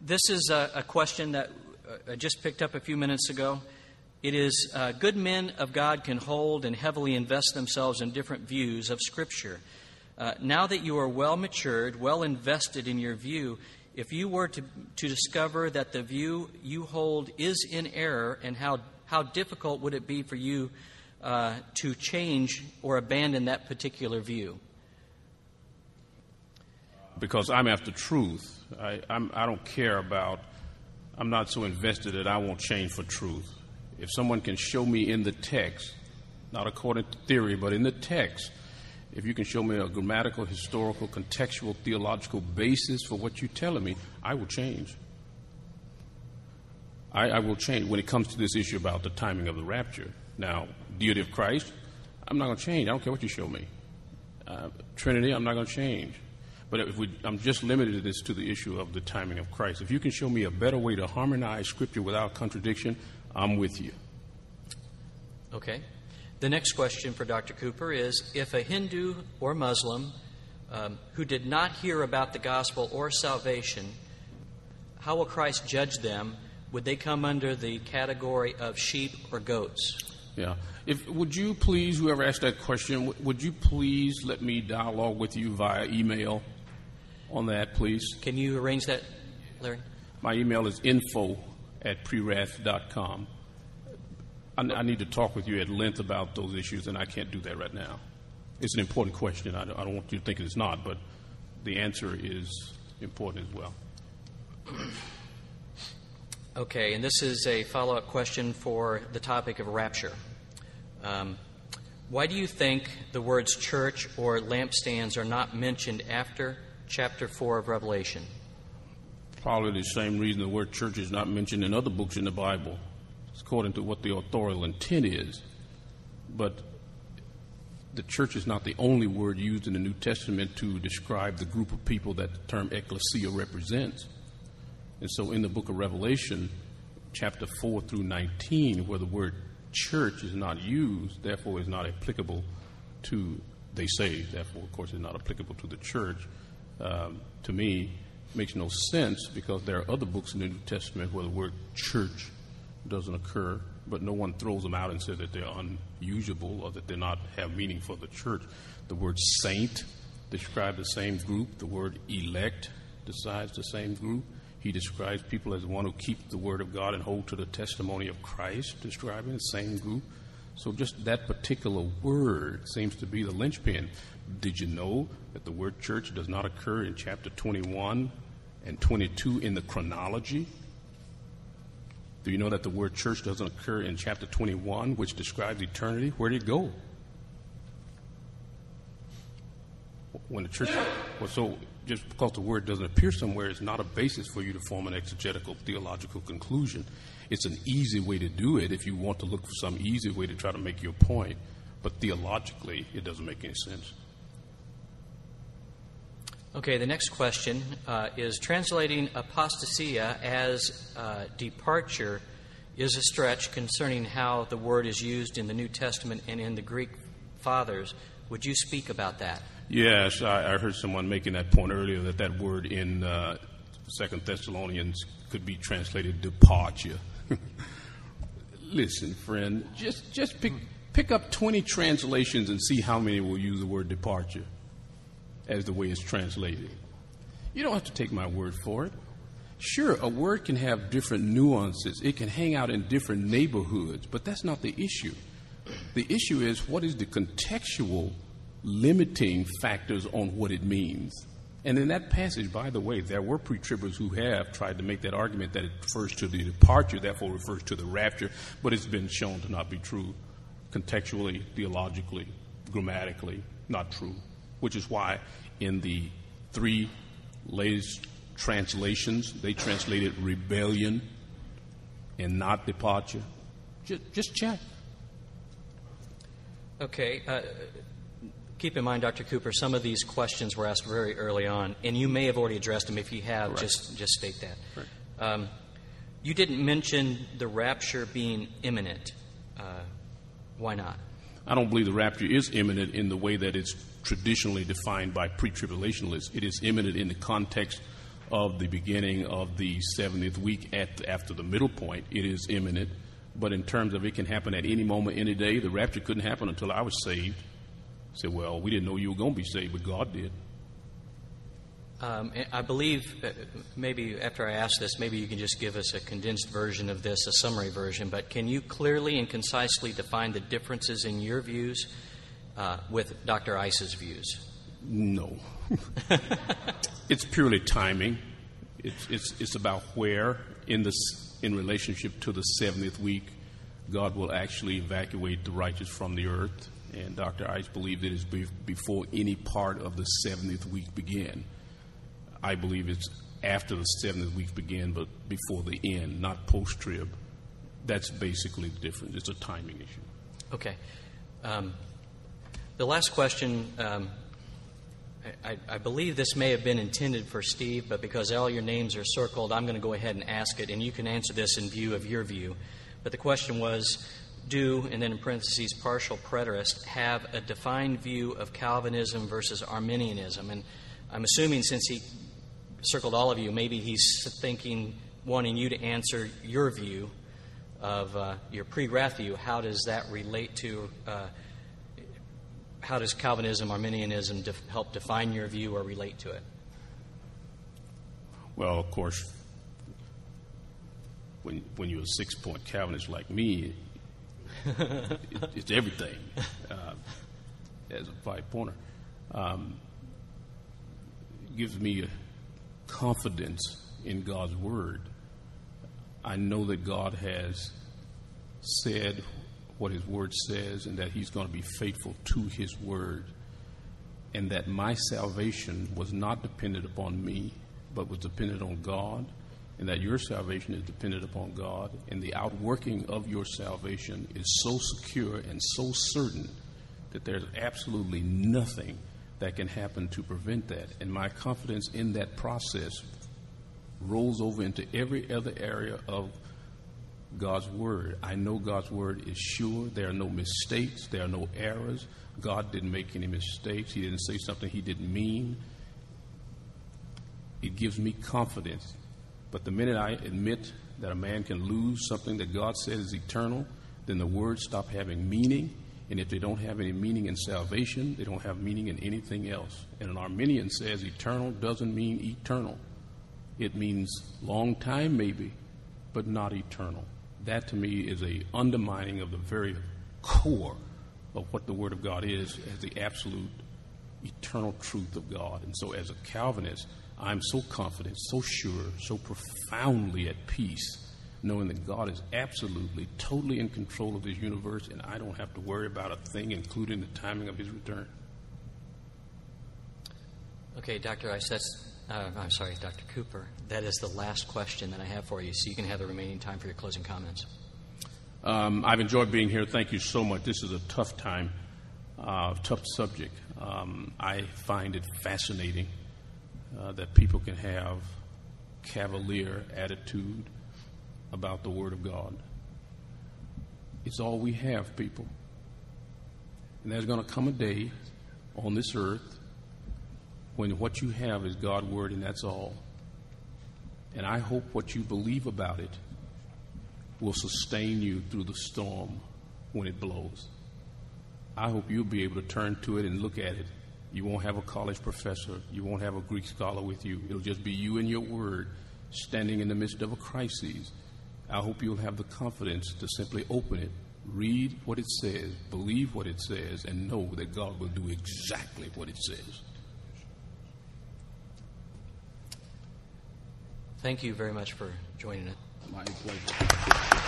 This is a, a question that uh, I just picked up a few minutes ago. It is uh, good men of God can hold and heavily invest themselves in different views of Scripture. Uh, now that you are well matured, well invested in your view, if you were to, to discover that the view you hold is in error, and how, how difficult would it be for you uh, to change or abandon that particular view? Because I'm after truth. I, I'm, I don't care about, I'm not so invested that I won't change for truth. If someone can show me in the text, not according to theory, but in the text, if you can show me a grammatical, historical, contextual, theological basis for what you're telling me, I will change. I, I, will change when it comes to this issue about the timing of the rapture. Now, deity of Christ, I'm not going to change. I don't care what you show me. Uh, Trinity, I'm not going to change. But if we, I'm just limited to this to the issue of the timing of Christ. If you can show me a better way to harmonize Scripture without contradiction, I'm with you. Okay. The next question for Dr. Cooper is If a Hindu or Muslim um, who did not hear about the gospel or salvation, how will Christ judge them? Would they come under the category of sheep or goats? Yeah. If would you please, whoever asked that question, would you please let me dialogue with you via email on that, please? Can you arrange that, Larry? My email is info at prewrath.com. I, I need to talk with you at length about those issues, and I can't do that right now. It's an important question. I don't, I don't want you to think it's not, but the answer is important as well. Okay, and this is a follow up question for the topic of rapture. Um, why do you think the words church or lampstands are not mentioned after chapter 4 of Revelation? Probably the same reason the word church is not mentioned in other books in the Bible according to what the authorial intent is. But the church is not the only word used in the New Testament to describe the group of people that the term ecclesia represents. And so in the book of Revelation, chapter 4 through 19, where the word church is not used, therefore is not applicable to, they say, therefore, of course, is not applicable to the church, um, to me, makes no sense because there are other books in the New Testament where the word church doesn't occur, but no one throws them out and says that they're unusable or that they not have meaning for the church. The word saint describes the same group. The word elect decides the same group. He describes people as one who keep the word of God and hold to the testimony of Christ, describing the same group. So just that particular word seems to be the linchpin. Did you know that the word church does not occur in chapter 21 and 22 in the chronology? Do you know that the word church doesn't occur in chapter 21, which describes eternity? Where did it go? When the church, well, so just because the word doesn't appear somewhere is not a basis for you to form an exegetical theological conclusion. It's an easy way to do it if you want to look for some easy way to try to make your point, but theologically, it doesn't make any sense. Okay, the next question uh, is translating apostasia as uh, departure is a stretch concerning how the word is used in the New Testament and in the Greek fathers. Would you speak about that? Yes, I, I heard someone making that point earlier that that word in uh, Second Thessalonians could be translated departure. Listen, friend, just just pick pick up twenty translations and see how many will use the word departure as the way it's translated. You don't have to take my word for it. Sure, a word can have different nuances, it can hang out in different neighborhoods, but that's not the issue. The issue is what is the contextual limiting factors on what it means. And in that passage, by the way, there were pre tribbers who have tried to make that argument that it refers to the departure, therefore refers to the rapture, but it's been shown to not be true contextually, theologically, grammatically, not true which is why in the three latest translations, they translated rebellion and not departure. Just, just check. Okay. Uh, keep in mind, Dr. Cooper, some of these questions were asked very early on, and you may have already addressed them. If you have, just, just state that. Right. Um, you didn't mention the rapture being imminent. Uh, why not? I don't believe the rapture is imminent in the way that it's traditionally defined by pre tribulationists. It is imminent in the context of the beginning of the 70th week at, after the middle point. It is imminent. But in terms of it can happen at any moment, any day, the rapture couldn't happen until I was saved. I said, well, we didn't know you were going to be saved, but God did. Um, I believe maybe after I ask this, maybe you can just give us a condensed version of this, a summary version. But can you clearly and concisely define the differences in your views uh, with Dr. Ice's views? No. it's purely timing. It's, it's, it's about where in, this, in relationship to the 70th week God will actually evacuate the righteous from the earth. And Dr. Ice believed it is before any part of the 70th week began. I believe it's after the seventh week begin, but before the end, not post trib. That's basically the difference. It's a timing issue. Okay. Um, the last question um, I, I, believe this may have been intended for Steve, but because all your names are circled, I'm going to go ahead and ask it, and you can answer this in view of your view. But the question was Do, and then in parentheses, partial preterists, have a defined view of Calvinism versus Arminianism? And I'm assuming since he circled all of you, maybe he's thinking, wanting you to answer your view of uh, your pre wrath view. How does that relate to, uh, how does Calvinism, Arminianism def- help define your view or relate to it? Well, of course, when, when you're a six point Calvinist like me, it, it's everything uh, as a five pointer. Um, gives me a confidence in God's Word. I know that God has said what His Word says and that He's going to be faithful to His Word, and that my salvation was not dependent upon me, but was dependent on God, and that your salvation is dependent upon God, and the outworking of your salvation is so secure and so certain that there's absolutely nothing that can happen to prevent that. And my confidence in that process rolls over into every other area of God's Word. I know God's Word is sure. There are no mistakes, there are no errors. God didn't make any mistakes, He didn't say something He didn't mean. It gives me confidence. But the minute I admit that a man can lose something that God said is eternal, then the words stop having meaning and if they don't have any meaning in salvation, they don't have meaning in anything else. And an Arminian says eternal doesn't mean eternal. It means long time, maybe, but not eternal. That to me is a undermining of the very core of what the Word of God is as the absolute eternal truth of God. And so, as a Calvinist, I'm so confident, so sure, so profoundly at peace knowing that God is absolutely, totally in control of this universe, and I don't have to worry about a thing, including the timing of his return. Okay, Dr. Ice, that's, uh, I'm sorry, Dr. Cooper. That is the last question that I have for you, so you can have the remaining time for your closing comments. Um, I've enjoyed being here. Thank you so much. This is a tough time, uh, tough subject. Um, I find it fascinating uh, that people can have cavalier attitude about the Word of God. It's all we have, people. And there's going to come a day on this earth when what you have is God's Word and that's all. And I hope what you believe about it will sustain you through the storm when it blows. I hope you'll be able to turn to it and look at it. You won't have a college professor. You won't have a Greek scholar with you. It'll just be you and your word standing in the midst of a crisis I hope you'll have the confidence to simply open it, read what it says, believe what it says, and know that God will do exactly what it says. Thank you very much for joining us. My pleasure.